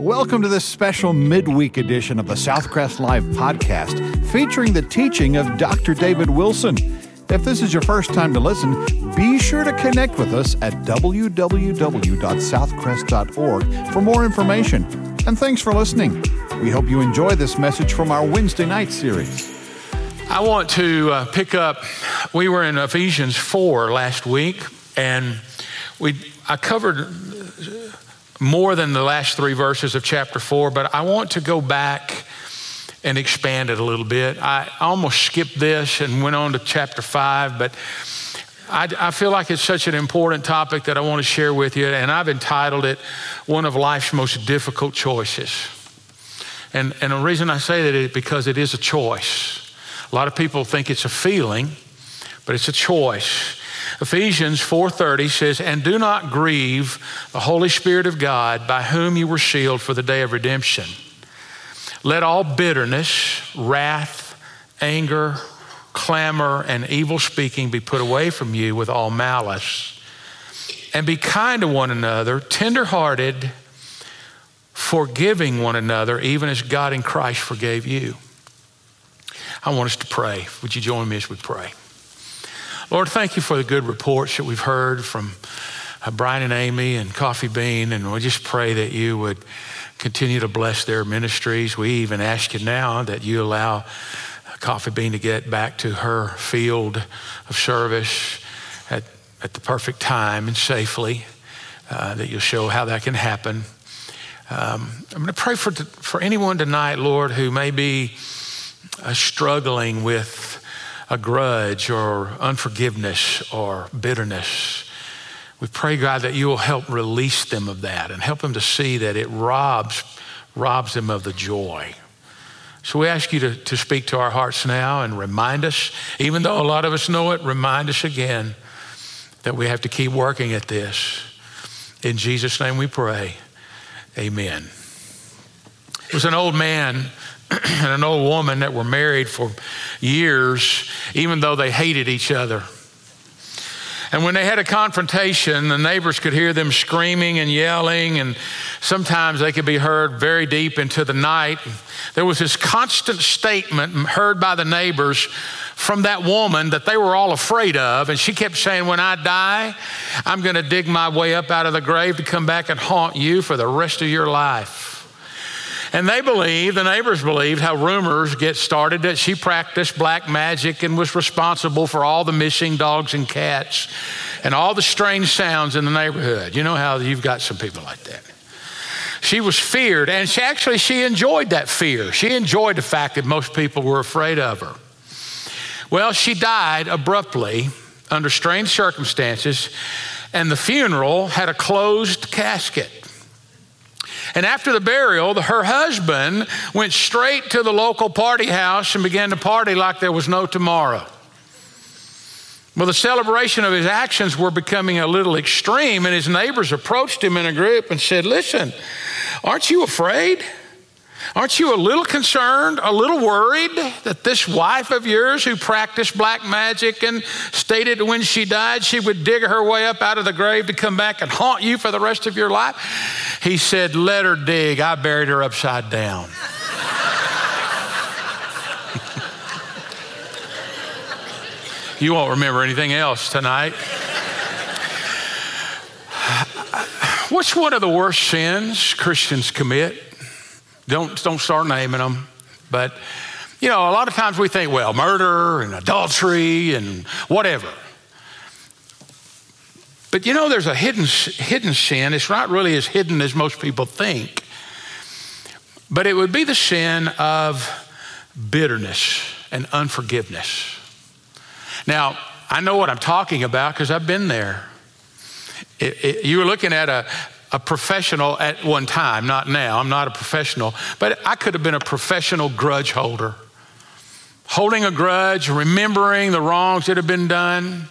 Welcome to this special midweek edition of the Southcrest Live podcast featuring the teaching of Dr. David Wilson. If this is your first time to listen, be sure to connect with us at www.southcrest.org for more information. And thanks for listening. We hope you enjoy this message from our Wednesday night series. I want to uh, pick up. We were in Ephesians 4 last week, and we I covered more than the last three verses of chapter 4, but I want to go back and expand it a little bit. I almost skipped this and went on to chapter 5, but I, I, feel like it's such an important topic that I want to share with you, and I've entitled it One of Life's Most Difficult Choices. And, and the reason I say that is because it is a choice. A lot of people think it's a feeling, but it's a choice. Ephesians 4:30 says, "And do not grieve the Holy Spirit of God, by whom you were sealed for the day of redemption. Let all bitterness, wrath, anger, clamor, and evil speaking be put away from you with all malice. And be kind to one another, tenderhearted, forgiving one another, even as God in Christ forgave you." I want us to pray. Would you join me as we pray? Lord, thank you for the good reports that we've heard from uh, Brian and Amy and Coffee Bean, and we just pray that you would continue to bless their ministries. We even ask you now that you allow Coffee Bean to get back to her field of service at, at the perfect time and safely, uh, that you'll show how that can happen. Um, I'm going to pray for, for anyone tonight, Lord, who may be uh, struggling with a grudge or unforgiveness or bitterness. We pray, God, that you will help release them of that and help them to see that it robs, robs them of the joy. So we ask you to, to speak to our hearts now and remind us, even though a lot of us know it, remind us again that we have to keep working at this. In Jesus' name we pray. Amen. It was an old man and an old woman that were married for years, even though they hated each other. And when they had a confrontation, the neighbors could hear them screaming and yelling, and sometimes they could be heard very deep into the night. There was this constant statement heard by the neighbors from that woman that they were all afraid of. And she kept saying, When I die, I'm going to dig my way up out of the grave to come back and haunt you for the rest of your life. And they believed, the neighbors believed, how rumors get started that she practiced black magic and was responsible for all the missing dogs and cats and all the strange sounds in the neighborhood. You know how you've got some people like that. She was feared, and she actually she enjoyed that fear. She enjoyed the fact that most people were afraid of her. Well, she died abruptly under strange circumstances, and the funeral had a closed casket. And after the burial, her husband went straight to the local party house and began to party like there was no tomorrow. Well, the celebration of his actions were becoming a little extreme, and his neighbors approached him in a group and said, Listen, aren't you afraid? Aren't you a little concerned, a little worried that this wife of yours who practiced black magic and stated when she died she would dig her way up out of the grave to come back and haunt you for the rest of your life? He said, Let her dig. I buried her upside down. you won't remember anything else tonight. What's one of the worst sins Christians commit? Don't, don't start naming them. But, you know, a lot of times we think, well, murder and adultery and whatever. But you know, there's a hidden, hidden sin. It's not really as hidden as most people think. But it would be the sin of bitterness and unforgiveness. Now, I know what I'm talking about because I've been there. It, it, you were looking at a, a professional at one time, not now. I'm not a professional, but I could have been a professional grudge holder. Holding a grudge, remembering the wrongs that have been done.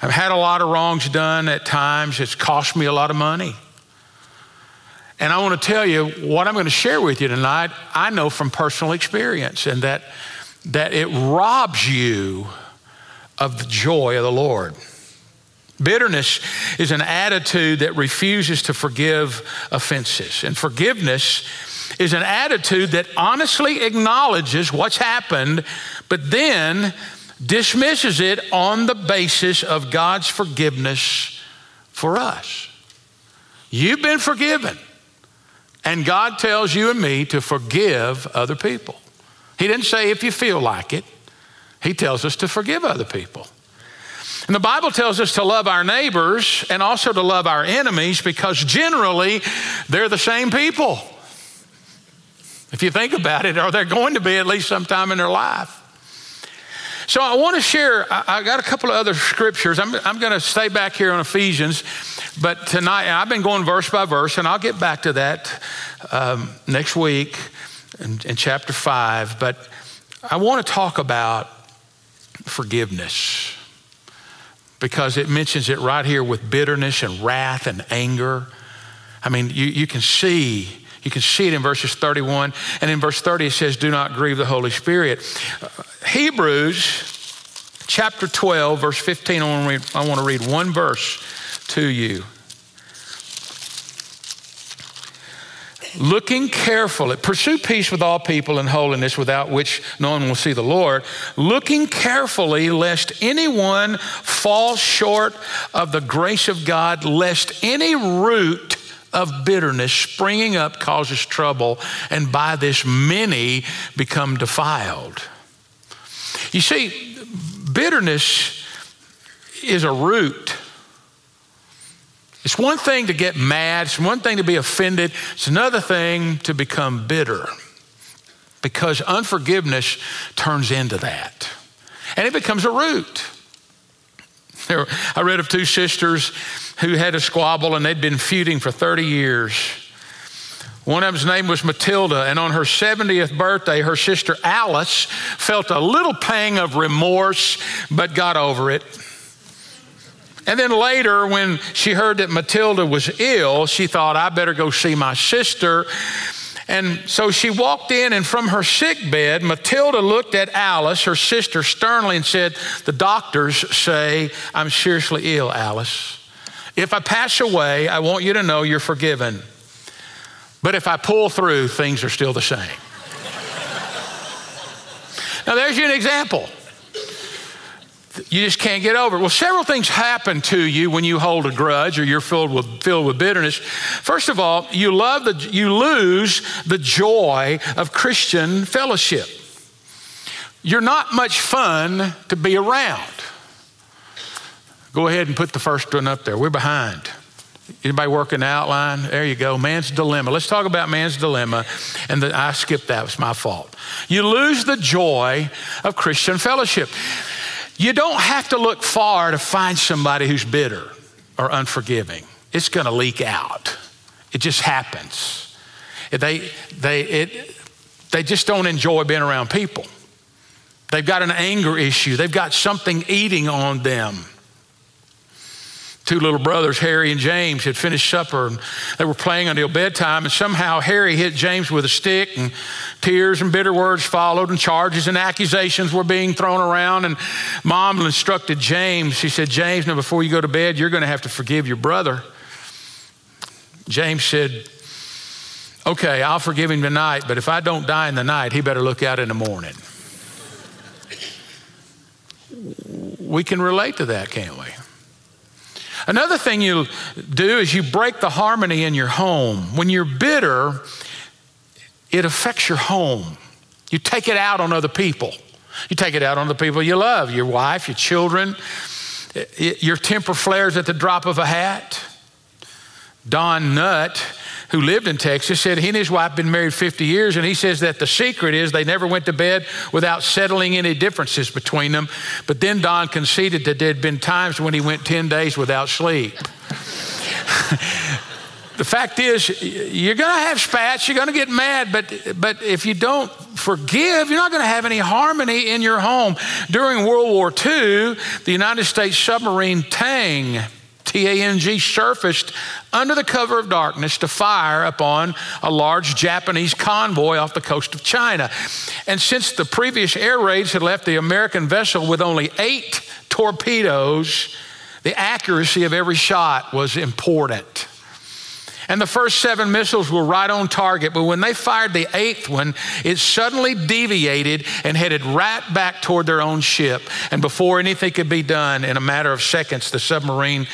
I've had a lot of wrongs done at times. It's cost me a lot of money. And I want to tell you what I'm going to share with you tonight, I know from personal experience, and that, that it robs you of the joy of the Lord. Bitterness is an attitude that refuses to forgive offenses. And forgiveness is an attitude that honestly acknowledges what's happened, but then dismisses it on the basis of God's forgiveness for us. You've been forgiven, and God tells you and me to forgive other people. He didn't say if you feel like it, He tells us to forgive other people. And the Bible tells us to love our neighbors and also to love our enemies because generally they're the same people. If you think about it, or they're going to be at least sometime in their life. So I want to share, I, got a couple of other scriptures. I'm, I'm going to stay back here on Ephesians, but tonight, I've been going verse by verse, and I'll get back to that um, next week in, in chapter five. But I want to talk about forgiveness because it mentions it right here with bitterness and wrath and anger. I mean, you, you can see. You can see it in verses 31. And in verse 30, it says, Do not grieve the Holy Spirit. Uh, Hebrews chapter 12, verse 15, I want, to read, I want to read one verse to you. Looking carefully, pursue peace with all people and holiness without which no one will see the Lord, looking carefully lest anyone fall short of the grace of God, lest any root of bitterness springing up causes trouble, and by this many become defiled. You see, bitterness is a root it's one thing to get mad, it's one thing to be offended, it's another thing to become bitter because unforgiveness turns into that and it becomes a root. I read of two sisters who had a squabble and they'd been feuding for 30 years. One of them's name was Matilda, and on her 70th birthday, her sister Alice felt a little pang of remorse, but got over it. And then later, when she heard that Matilda was ill, she thought, I better go see my sister. And so she walked in, and from her sick bed, Matilda looked at Alice, her sister, sternly and said, The doctors say I'm seriously ill, Alice. If I pass away, I want you to know you're forgiven. But if I pull through, things are still the same. now, there's you an example you just can't get over it. Well, several things happen to you when you hold a grudge or you're filled with, filled with bitterness. First of all, you, love the, you lose the joy of Christian fellowship. You're not much fun to be around. Go ahead and put the first one up there. We're behind. Anybody working the outline? There you go. Man's dilemma. Let's talk about man's dilemma. And the, I skipped that. It was my fault. You lose the joy of Christian fellowship. You don't have to look far to find somebody who's bitter or unforgiving. It's going to leak out. It just happens. They, they, it, they just don't enjoy being around people. They've got an anger issue, they've got something eating on them two little brothers, Harry and James, had finished supper and they were playing until bedtime. And somehow Harry hit James with a stick, and tears and bitter words followed, and charges and accusations were being thrown around. And mom instructed James, she said, James, now before you go to bed, you're going to have to forgive your brother. James said, Okay, I'll forgive him tonight, but if I don't die in the night, he better look out in the morning. We can relate to that, can't we? Another thing you do is you break the harmony in your home. When you're bitter, it affects your home. You take it out on other people. You take it out on the people you love, your wife, your children. Your temper flares at the drop of a hat. Don Nutt who lived in Texas, said he and his wife been married 50 years, and he says that the secret is they never went to bed without settling any differences between them. But then Don conceded that there had been times when he went 10 days without sleep. the fact is, you're going to have spats, you're going to get mad, but, but if you don't forgive, you're not going to have any harmony in your home. During World War II, the United States submarine Tang T A N G, surfaced under the cover of darkness to fire upon a large Japanese convoy off the coast of China. And since the previous air raids had left the American vessel with only eight torpedoes, The accuracy of every shot was important. And the first seven missiles were right on target, but when they fired the eighth one, it suddenly deviated and headed right back toward their own ship. And before anything could be done, in a matter of seconds, the submarine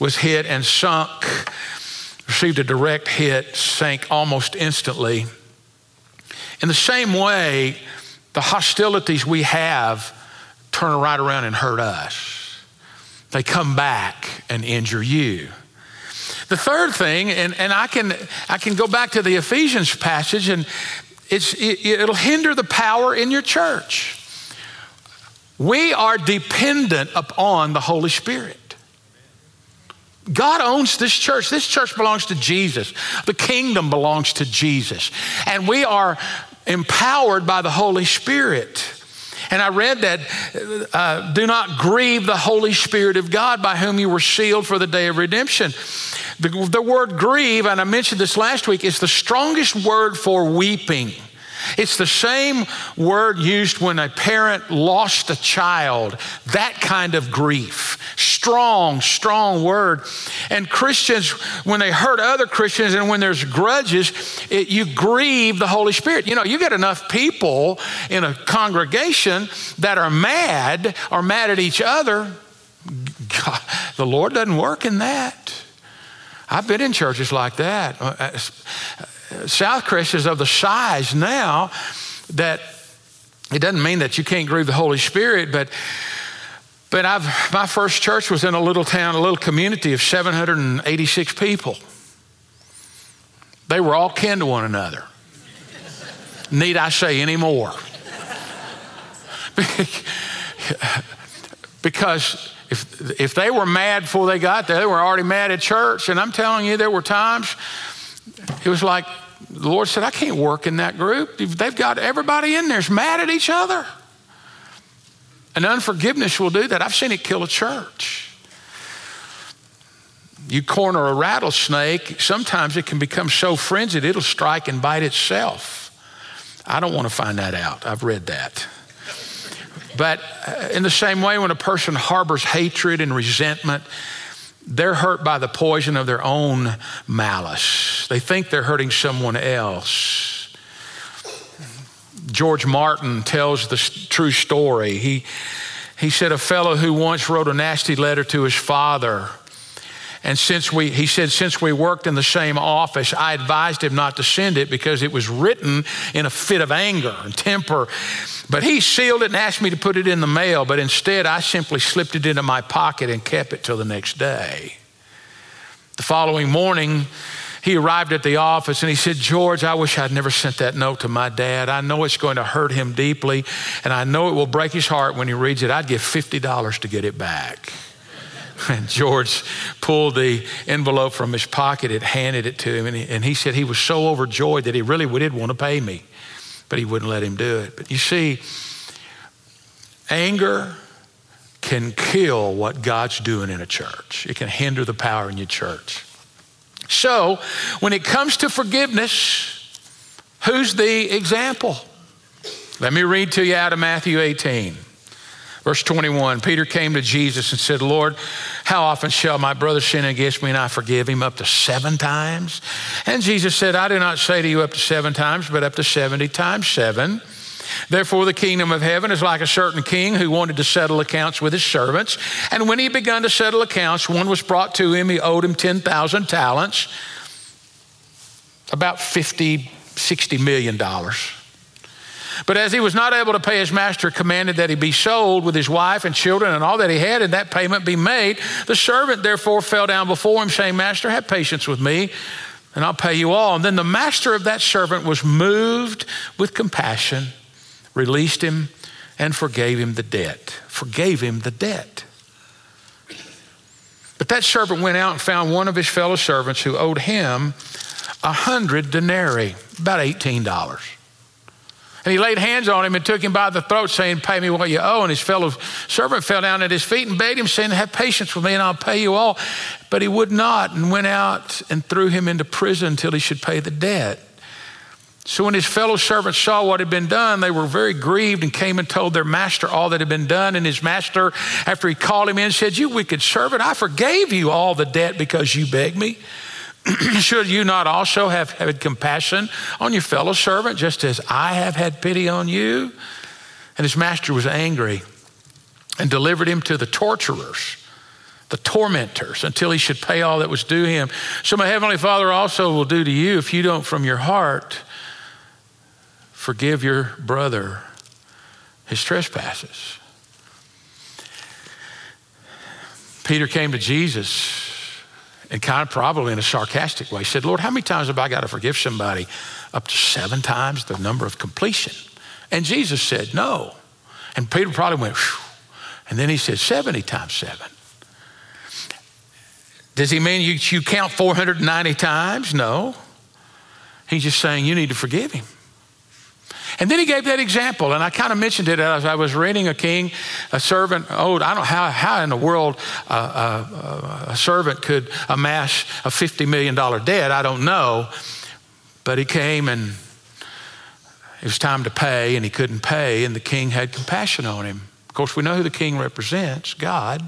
was hit and sunk, received a direct hit, sank almost instantly. In the same way, the hostilities we have turn right around and hurt us. They come back and injure you. The third thing, and, and I, can, I can go back to the Ephesians passage, and it's, it, it'll hinder the power in your church. We are dependent upon the Holy Spirit. God owns this church. This church belongs to Jesus. The kingdom belongs to Jesus. And we are empowered by the Holy Spirit. And I read that uh, do not grieve the Holy Spirit of God by whom you were sealed for the day of redemption. The, the word grieve, and I mentioned this last week, is the strongest word for weeping. It's the same word used when a parent lost a child, that kind of grief. Strong, strong word. And Christians, when they hurt other Christians and when there's grudges, it, you grieve the Holy Spirit. You know, you get enough people in a congregation that are mad or mad at each other. God, the Lord doesn't work in that. I've been in churches like that. Uh, uh, Southcrest is of the size now that it doesn't mean that you can't grieve the Holy Spirit, but but I've my first church was in a little town, a little community of 786 people. They were all kin to one another. Need I say any more? because if, if they were mad before they got there, they were already mad at church. And I'm telling you, there were times it was like the Lord said, I can't work in that group. They've got everybody in there's mad at each other. And unforgiveness will do that. I've seen it kill a church. You corner a rattlesnake, sometimes it can become so frenzied it'll strike and bite itself. I don't want to find that out. I've read that. But uh, in the same way, when a person harbors hatred and resentment, they're hurt by the poison of their own malice. They think they're hurting someone else. George Martin tells the true story. He, he said, A fellow who once wrote a nasty letter to his father and since we, he said, since we worked in the same office, I advised him not to send it because it was written in a fit of anger and temper. But he sealed it and asked me to put it in the mail. But instead, I simply slipped it into my pocket and kept it till the next day. The following morning, he arrived at the office and he said, George, I wish I'd never sent that note to my dad. I know it's going to hurt him deeply, and I know it will break his heart when he reads it. I'd give $50 to get it back. And George pulled the envelope from his pocket and handed it to him. And he, and he said he was so overjoyed that he really did want to pay me, but he wouldn't let him do it. But you see, anger can kill what God's doing in a church, it can hinder the power in your church. So, when it comes to forgiveness, who's the example? Let me read to you out of Matthew 18. Verse 21 Peter came to Jesus and said, Lord, how often shall my brother sin against me and I forgive him? Up to seven times? And Jesus said, I do not say to you up to seven times, but up to 70 times seven. Therefore, the kingdom of heaven is like a certain king who wanted to settle accounts with his servants. And when he began to settle accounts, one was brought to him. He owed him 10,000 talents, about 50, 60 million dollars. But as he was not able to pay his master, commanded that he be sold with his wife and children and all that he had, and that payment be made. The servant therefore fell down before him, saying, Master, have patience with me, and I'll pay you all. And then the master of that servant was moved with compassion, released him, and forgave him the debt. Forgave him the debt. But that servant went out and found one of his fellow servants who owed him a hundred denarii, about $18. And he laid hands on him and took him by the throat, saying, Pay me what you owe. And his fellow servant fell down at his feet and begged him, saying, Have patience with me, and I'll pay you all. But he would not, and went out and threw him into prison until he should pay the debt. So when his fellow servants saw what had been done, they were very grieved and came and told their master all that had been done. And his master, after he called him in, said, You wicked servant, I forgave you all the debt because you begged me. Should you not also have had compassion on your fellow servant, just as I have had pity on you? And his master was angry and delivered him to the torturers, the tormentors, until he should pay all that was due him. So my heavenly Father also will do to you if you don't from your heart forgive your brother his trespasses. Peter came to Jesus and kind of probably in a sarcastic way said, Lord, how many times have I got to forgive somebody? Up to seven times the number of completion. And Jesus said, No. And Peter probably went, and then he said, 70 times seven. Does he mean you, you count 490 times? No. He's just saying you need to forgive him. And then he gave that example, and I kind of mentioned it as I was reading a king, a servant. Oh, I don't know how, how in the world uh, uh, a servant could amass a $50 million debt. I don't know. But he came and it was time to pay, and he couldn't pay, and the king had compassion on him. Of course, we know who the king represents God.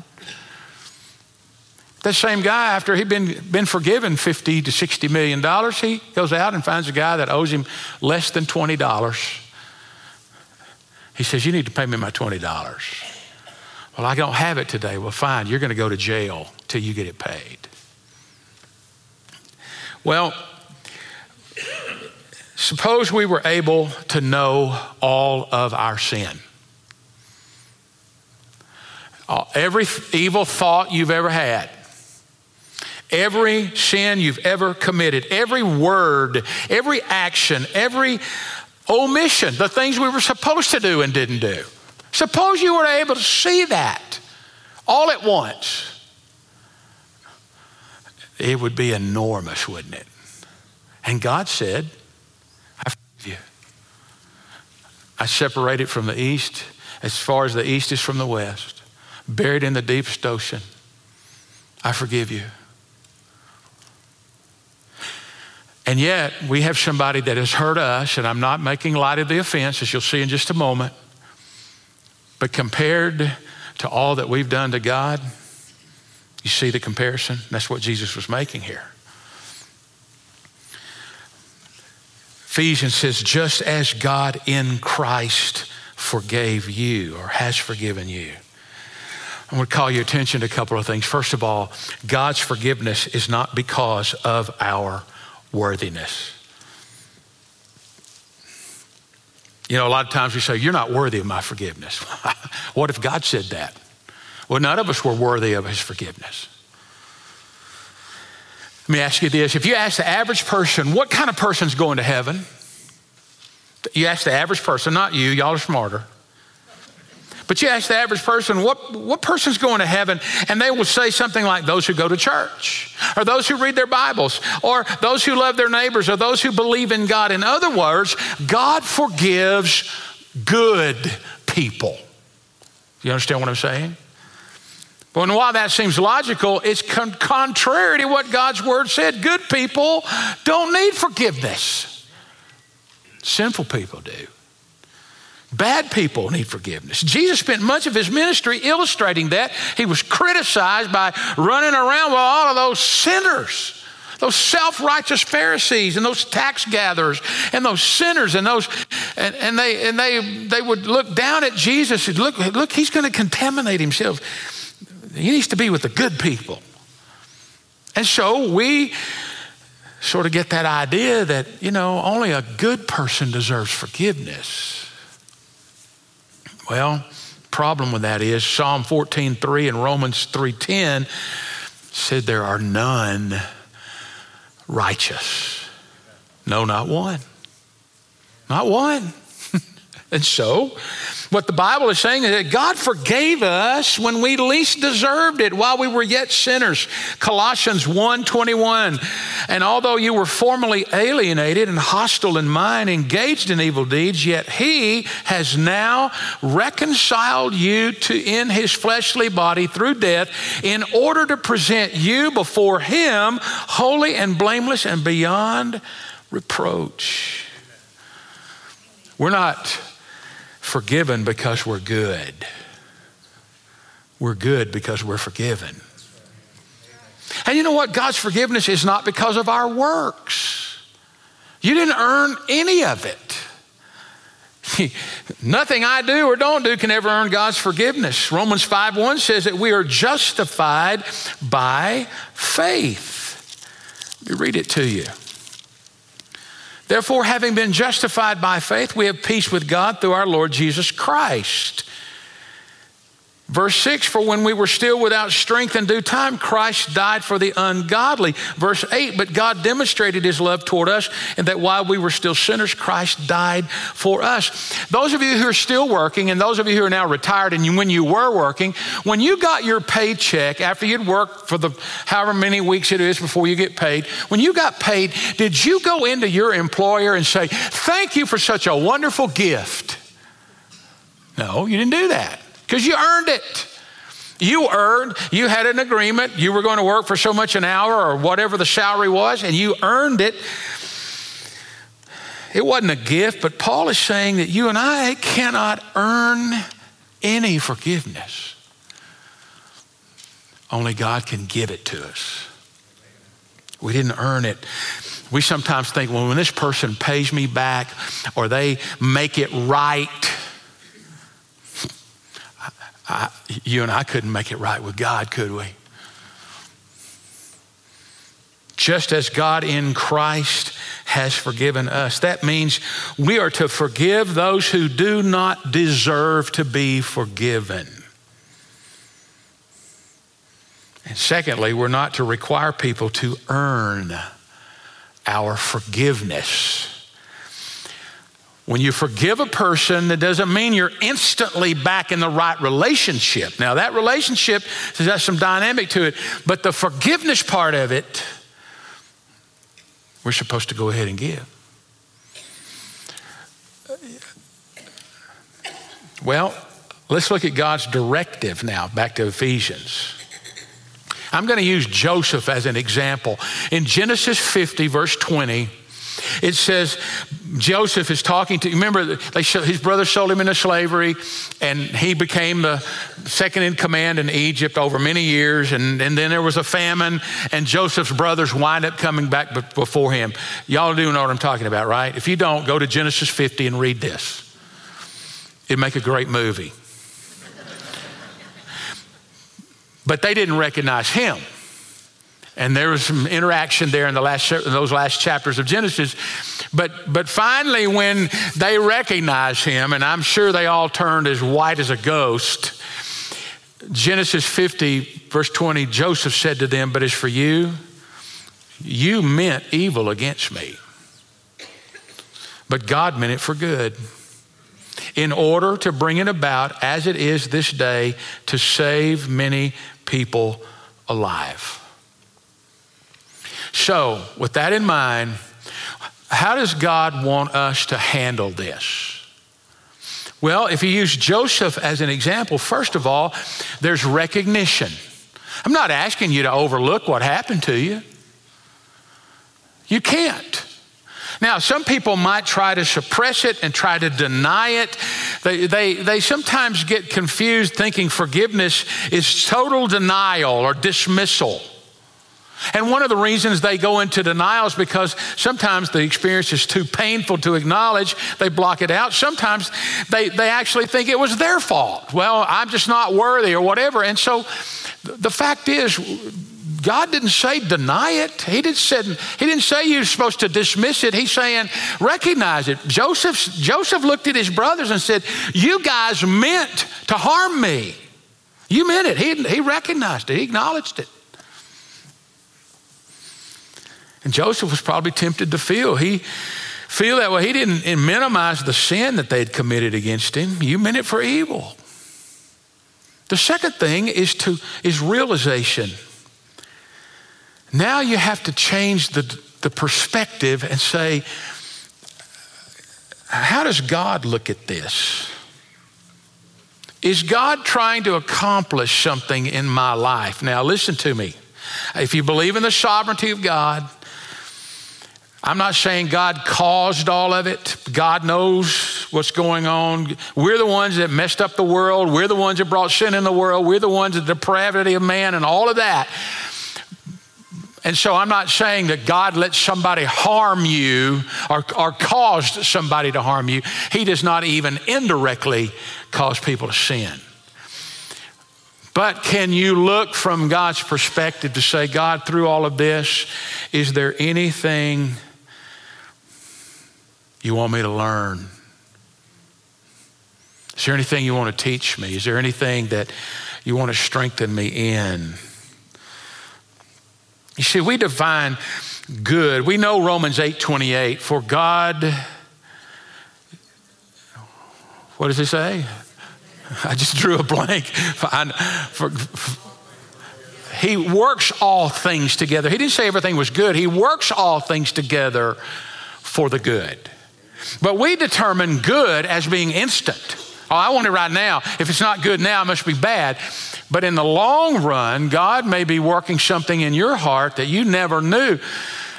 That same guy, after he'd been, been forgiven 50 to 60 million dollars, he goes out and finds a guy that owes him less than $20. He says, You need to pay me my $20. Well, I don't have it today. Well, fine, you're going to go to jail till you get it paid. Well, suppose we were able to know all of our sin. Uh, every evil thought you've ever had, Every sin you've ever committed, every word, every action, every omission, the things we were supposed to do and didn't do. Suppose you were able to see that all at once. It would be enormous, wouldn't it? And God said, I forgive you. I separate it from the east as far as the east is from the west, buried in the deepest ocean. I forgive you. And yet, we have somebody that has hurt us, and I'm not making light of the offense, as you'll see in just a moment. But compared to all that we've done to God, you see the comparison? That's what Jesus was making here. Ephesians says, just as God in Christ forgave you or has forgiven you. I want to call your attention to a couple of things. First of all, God's forgiveness is not because of our worthiness. You know, a lot of times we say, You're not worthy of my forgiveness. what if God said that? Well, none of us were worthy of his forgiveness. Let me ask you this if you ask the average person, what kind of person's going to heaven? You ask the average person, not you, y'all are smarter. But you ask the average person, what, what person's going to heaven? And they will say something like those who go to church, or those who read their Bibles, or those who love their neighbors, or those who believe in God. In other words, God forgives good people. You understand what I'm saying? But while that seems logical, it's con- contrary to what God's word said. Good people don't need forgiveness, sinful people do. Bad people need forgiveness. Jesus spent much of his ministry illustrating that. He was criticized by running around with all of those sinners, those self righteous Pharisees and those tax gatherers and those sinners and those, and, and, they, and they, they would look down at Jesus and look, look, he's going to contaminate himself. He needs to be with the good people. And so we sort of get that idea that, you know, only a good person deserves forgiveness. Well, problem with that is Psalm 14:3 and Romans 3:10 said there are none righteous. No, not one. Not one. And so, what the Bible is saying is that God forgave us when we least deserved it while we were yet sinners. Colossians 1:21. And although you were formerly alienated and hostile in mind, engaged in evil deeds, yet he has now reconciled you to in his fleshly body through death in order to present you before him holy and blameless and beyond reproach. We're not forgiven because we're good. We're good because we're forgiven. And you know what? God's forgiveness is not because of our works. You didn't earn any of it. Nothing I do or don't do can ever earn God's forgiveness. Romans 5 1 says that we are justified by faith. Let me read it to you. Therefore, having been justified by faith, we have peace with God through our Lord Jesus Christ Verse 6 For when we were still without strength in due time, Christ died for the ungodly. Verse 8 But God demonstrated his love toward us, and that while we were still sinners, Christ died for us. Those of you who are still working, and those of you who are now retired, and you, when you were working, when you got your paycheck after you'd worked for the however many weeks it is before you get paid, when you got paid, did you go into your employer and say, Thank you for such a wonderful gift? No, you didn't do that because you earned it. You earned, you had an agreement, you were going to work for so much an hour or whatever the salary was, and you earned it. It wasn't a gift, but Paul is saying that you and I cannot earn any forgiveness. Only God can give it to us. We didn't earn it. We sometimes think, well, when this person pays me back or they make it right, I, you and I couldn't make it right with God, could we? Just as God in Christ has forgiven us. That means we are to forgive those who do not deserve to be forgiven. And secondly, we're not to require people to earn our forgiveness. When you forgive a person, that doesn't mean you're instantly back in the right relationship. Now, that relationship has some dynamic to it, but the forgiveness part of it, we're supposed to go ahead and give. Well, let's look at God's directive now, back to Ephesians. I'm going to use Joseph as an example. In Genesis 50, verse 20, it says Joseph is talking to, remember, they his brother sold him into slavery, and he became the second in command in Egypt over many years. And, and then there was a famine, and Joseph's brothers wind up coming back before him. Y'all do know what I'm talking about, right? If you don't, go to Genesis 50 and read this. It'd make a great movie. but they didn't recognize him. And there was some interaction there in the last in those last chapters of Genesis. But but finally, when they recognize him, and I'm sure they all turned as white as a ghost. Genesis 50, verse 20, Joseph said to them, But as for you, you meant evil against me. But God meant it for good, in order to bring it about, as it is this day, to save many people alive. So, with that in mind, how does God want us to handle this? Well, if you use Joseph as an example, first of all, there's recognition. I'm not asking you to overlook what happened to you. You can't. Now, some people might try to suppress it and try to deny it. They, they, they sometimes get confused thinking forgiveness is total denial or dismissal. And one of the reasons they go into denial is because sometimes the experience is too painful to acknowledge. They block it out. Sometimes they, they actually think it was their fault. Well, I'm just not worthy or whatever. And so the fact is, God didn't say deny it. He didn't, say, he didn't say you're supposed to dismiss it. He's saying recognize it. Joseph, Joseph looked at his brothers and said, You guys meant to harm me. You meant it. He, he recognized it, he acknowledged it. And Joseph was probably tempted to feel he feel that way. He didn't minimize the sin that they'd committed against him. You meant it for evil. The second thing is to is realization. Now you have to change the, the perspective and say, how does God look at this? Is God trying to accomplish something in my life? Now, listen to me. If you believe in the sovereignty of God, I'm not saying God caused all of it. God knows what's going on. We're the ones that messed up the world. We're the ones that brought sin in the world. We're the ones that depravity of man and all of that. And so I'm not saying that God lets somebody harm you or, or caused somebody to harm you. He does not even indirectly cause people to sin. But can you look from God's perspective to say, God, through all of this, is there anything you want me to learn? Is there anything you want to teach me? Is there anything that you want to strengthen me in? You see, we define good. We know Romans 8 28. For God, what does it say? I just drew a blank. For, for, he works all things together. He didn't say everything was good. He works all things together for the good. But we determine good as being instant. Oh, I want it right now. If it's not good now, it must be bad. But in the long run, God may be working something in your heart that you never knew.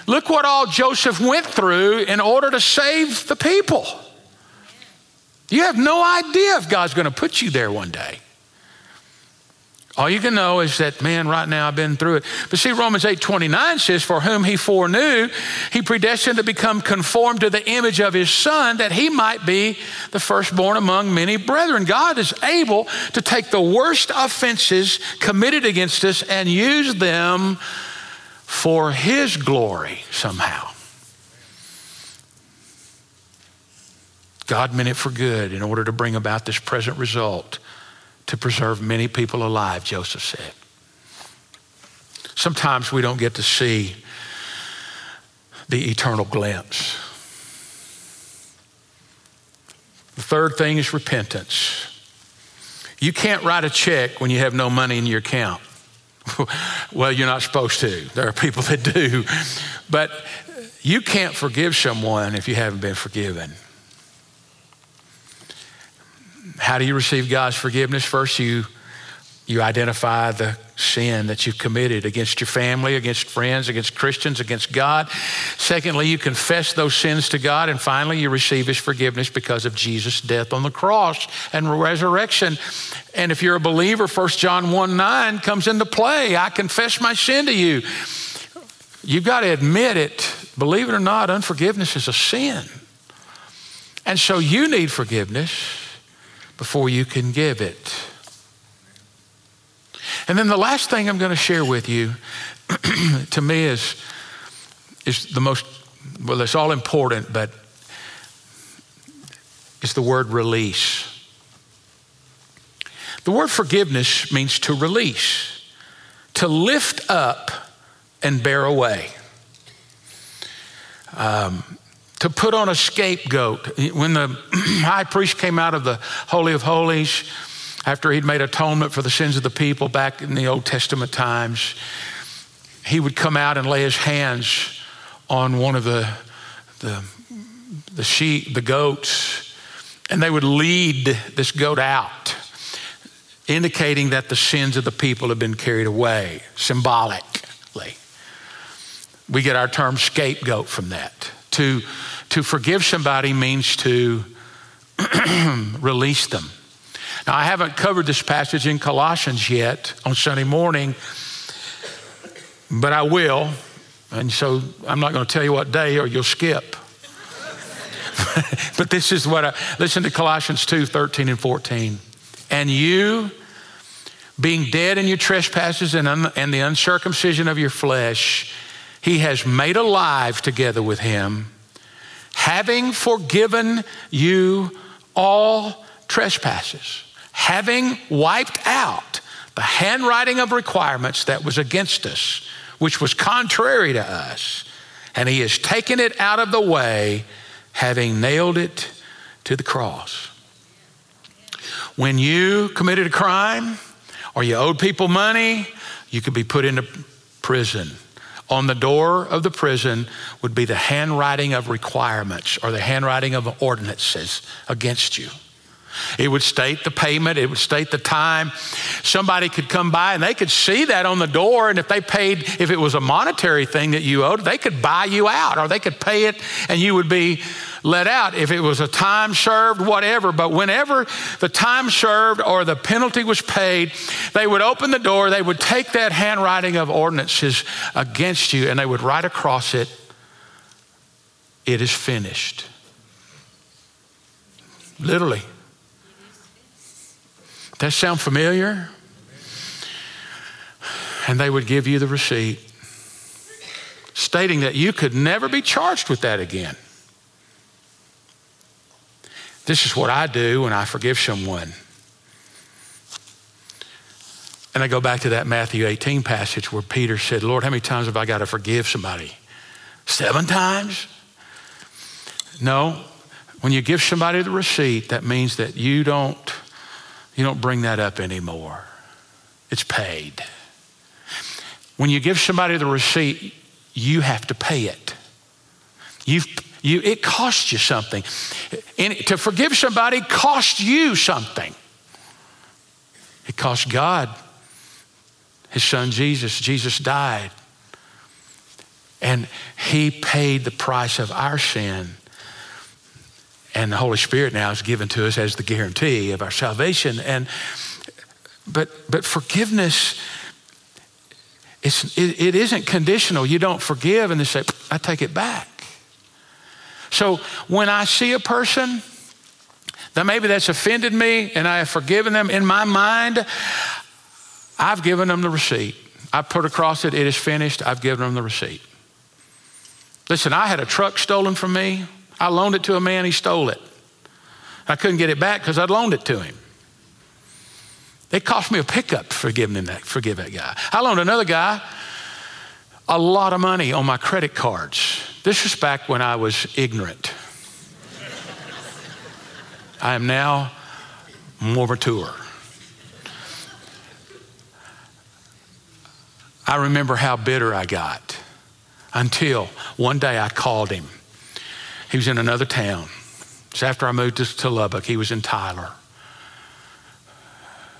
Look what all Joseph went through in order to save the people. You have no idea if God's going to put you there one day. All you can know is that, man, right now I've been through it. But see, Romans 8 29 says, For whom he foreknew, he predestined to become conformed to the image of his son, that he might be the firstborn among many brethren. God is able to take the worst offenses committed against us and use them for his glory somehow. God meant it for good in order to bring about this present result to preserve many people alive, Joseph said. Sometimes we don't get to see the eternal glimpse. The third thing is repentance. You can't write a check when you have no money in your account. well, you're not supposed to. There are people that do. But you can't forgive someone if you haven't been forgiven. How do you receive God's forgiveness? First, you, you identify the sin that you've committed against your family, against friends, against Christians, against God. Secondly, you confess those sins to God. And finally, you receive His forgiveness because of Jesus' death on the cross and resurrection. And if you're a believer, 1 John 1 9 comes into play. I confess my sin to you. You've got to admit it. Believe it or not, unforgiveness is a sin. And so you need forgiveness before you can give it. And then the last thing I'm going to share with you, to me, is, is the most, well, it's all important, but it's the word release. The word forgiveness means to release, to lift up and bear away. Um, to put on a scapegoat. When the high priest came out of the Holy of Holies, after he'd made atonement for the sins of the people back in the Old Testament times, he would come out and lay his hands on one of the, the, the sheep, the goats, and they would lead this goat out, indicating that the sins of the people had been carried away symbolically. We get our term scapegoat from that. To, to forgive somebody means to release them. Now, I haven't covered this passage in Colossians yet on Sunday morning, but I will. And so I'm not going to tell you what day or you'll skip. but this is what I listen to Colossians 2 13 and 14. And you, being dead in your trespasses and, un, and the uncircumcision of your flesh, he has made alive together with him, having forgiven you all trespasses, having wiped out the handwriting of requirements that was against us, which was contrary to us, and he has taken it out of the way, having nailed it to the cross. When you committed a crime or you owed people money, you could be put into prison on the door of the prison would be the handwriting of requirements or the handwriting of ordinances against you. It would state the payment, it would state the time. Somebody could come by and they could see that on the door. And if they paid, if it was a monetary thing that you owed, they could buy you out or they could pay it and you would be let out. If it was a time served, whatever. But whenever the time served or the penalty was paid, they would open the door, they would take that handwriting of ordinances against you and they would write across it, It is finished. Literally. That sound familiar? And they would give you the receipt, stating that you could never be charged with that again. This is what I do when I forgive someone. And I go back to that Matthew 18 passage where Peter said, Lord, how many times have I got to forgive somebody? Seven times? No. When you give somebody the receipt, that means that you don't you don't bring that up anymore. It's paid. When you give somebody the receipt, you have to pay it. You've, you, it costs you something. And to forgive somebody costs you something. It cost God. His son Jesus, Jesus died. And he paid the price of our sin and the Holy Spirit now is given to us as the guarantee of our salvation. And but but forgiveness it's, it, it isn't conditional. You don't forgive and they say, I take it back. So when I see a person that maybe that's offended me and I have forgiven them, in my mind, I've given them the receipt. I put across it, it is finished. I've given them the receipt. Listen, I had a truck stolen from me I loaned it to a man, he stole it. I couldn't get it back because I'd loaned it to him. It cost me a pickup for giving him that, forgive that guy. I loaned another guy a lot of money on my credit cards. This was back when I was ignorant. I am now more mature. I remember how bitter I got until one day I called him he was in another town. It's after I moved to, Lubbock. He was in Tyler.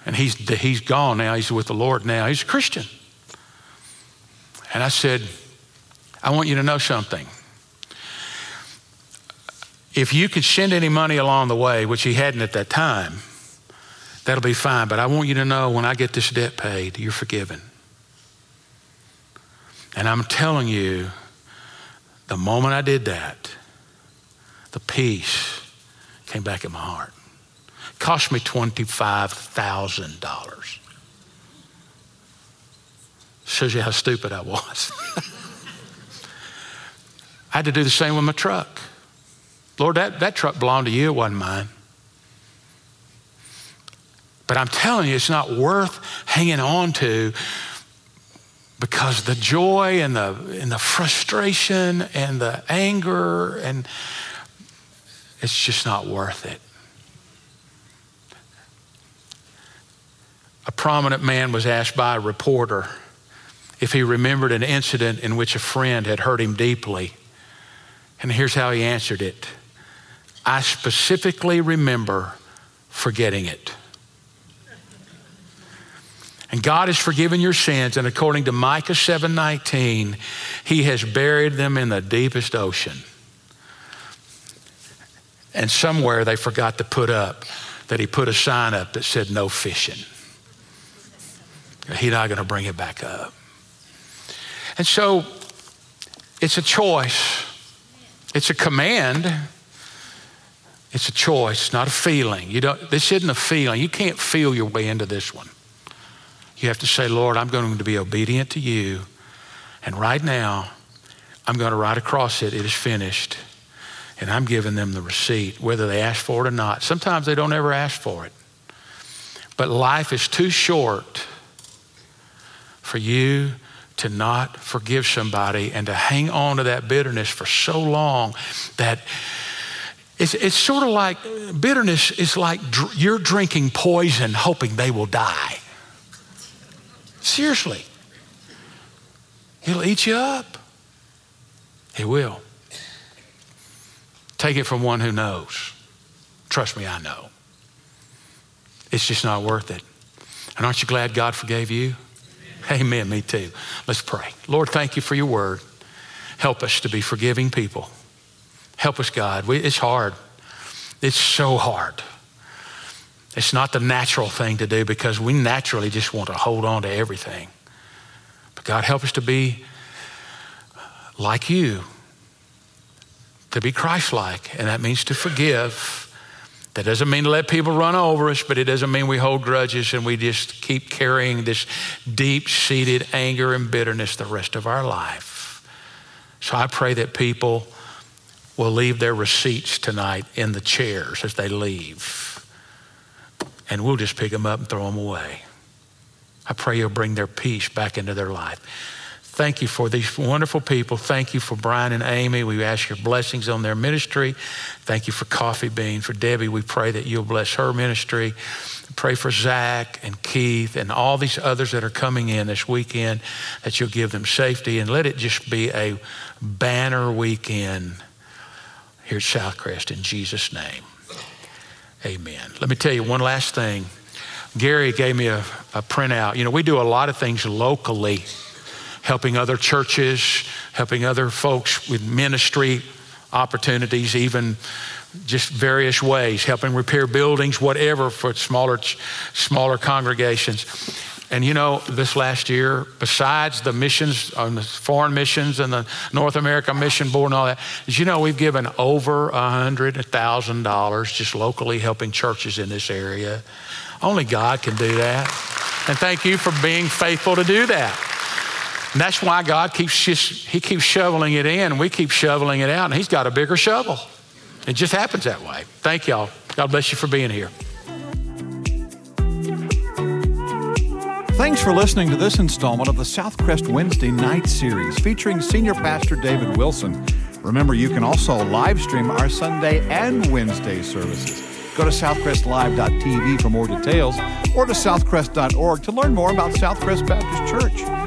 And he's, he's gone now. He's with the Lord now. He's a Christian. And I said, I want you to know something. If you could send any money along the way, which he hadn't at that time, that'll be fine. But I want you to know when I get this debt paid, you're forgiven. And I'm telling you, the moment I did that, the peace came back in my heart. It cost me $25,000. Shows you how stupid I was. I had to do the same with my truck. Lord, that, that truck belonged to you, it wasn't mine. But I'm telling you, it's not worth hanging on to because the joy and the, and the frustration and the anger and it's just not worth it. A prominent man was asked by a reporter if he remembered an incident in which a friend had hurt him deeply. And here's how he answered it I specifically remember forgetting it. And God has forgiven your sins, and according to Micah 7:19, He has buried them in the deepest ocean. And somewhere they forgot to put up that he put a sign up that said no fishing. He's not going to bring it back up. And so it's a choice. It's a command. It's a choice, not a feeling. You don't, this isn't a feeling. You can't feel your way into this one. You have to say, Lord, I'm going to be obedient to you. And right now, I'm going to write across it, it is finished and I'm giving them the receipt, whether they ask for it or not. Sometimes they don't ever ask for it. But life is too short for you to not forgive somebody and to hang on to that bitterness for so long that it's, it's sort of like bitterness is like dr- you're drinking poison hoping they will die. Seriously. It'll eat you up. It will. Take it from one who knows. Trust me, I know. it's just not worth it. And aren't you glad God forgave you? Amen, me too. Let's pray. Lord, thank you for your word. Help us to be forgiving people. Help us, God. We, it's hard. It's so hard. It's not the natural thing to do because we naturally just want to hold on to everything. But God, help us to be like you, to be Christ like, and that means to forgive. That doesn't mean to let people run over us, but it doesn't mean we hold grudges and we just keep carrying this deep seated anger and bitterness the rest of our life. So I pray that people will leave their receipts tonight in the chairs as they leave. And we'll just pick them up and throw them away. I pray you'll bring their peace back into their life. Thank you for these wonderful people. Thank you for Brian and Amy. We ask your blessings on their ministry. Thank you for Coffee Bean. For Debbie, we pray that you'll bless her ministry. Pray for Zach and Keith and all these others that are coming in this weekend, that you'll give them safety and let it just be a banner weekend here at Southcrest in Jesus' name. Amen. Let me tell you one last thing. Gary gave me a, a printout. You know, we do a lot of things locally helping other churches, helping other folks with ministry opportunities, even just various ways, helping repair buildings, whatever for smaller, smaller congregations. And you know, this last year, besides the missions on the foreign missions and the North America Mission Board and all that, as you know, we've given over a hundred thousand dollars just locally helping churches in this area. Only God can do that. And thank you for being faithful to do that. And that's why God keeps just, He keeps shoveling it in. We keep shoveling it out, and He's got a bigger shovel. It just happens that way. Thank y'all. God bless you for being here. Thanks for listening to this installment of the Southcrest Wednesday night series featuring Senior Pastor David Wilson. Remember, you can also live stream our Sunday and Wednesday services. Go to southcrestlive.tv for more details or to southcrest.org to learn more about Southcrest Baptist Church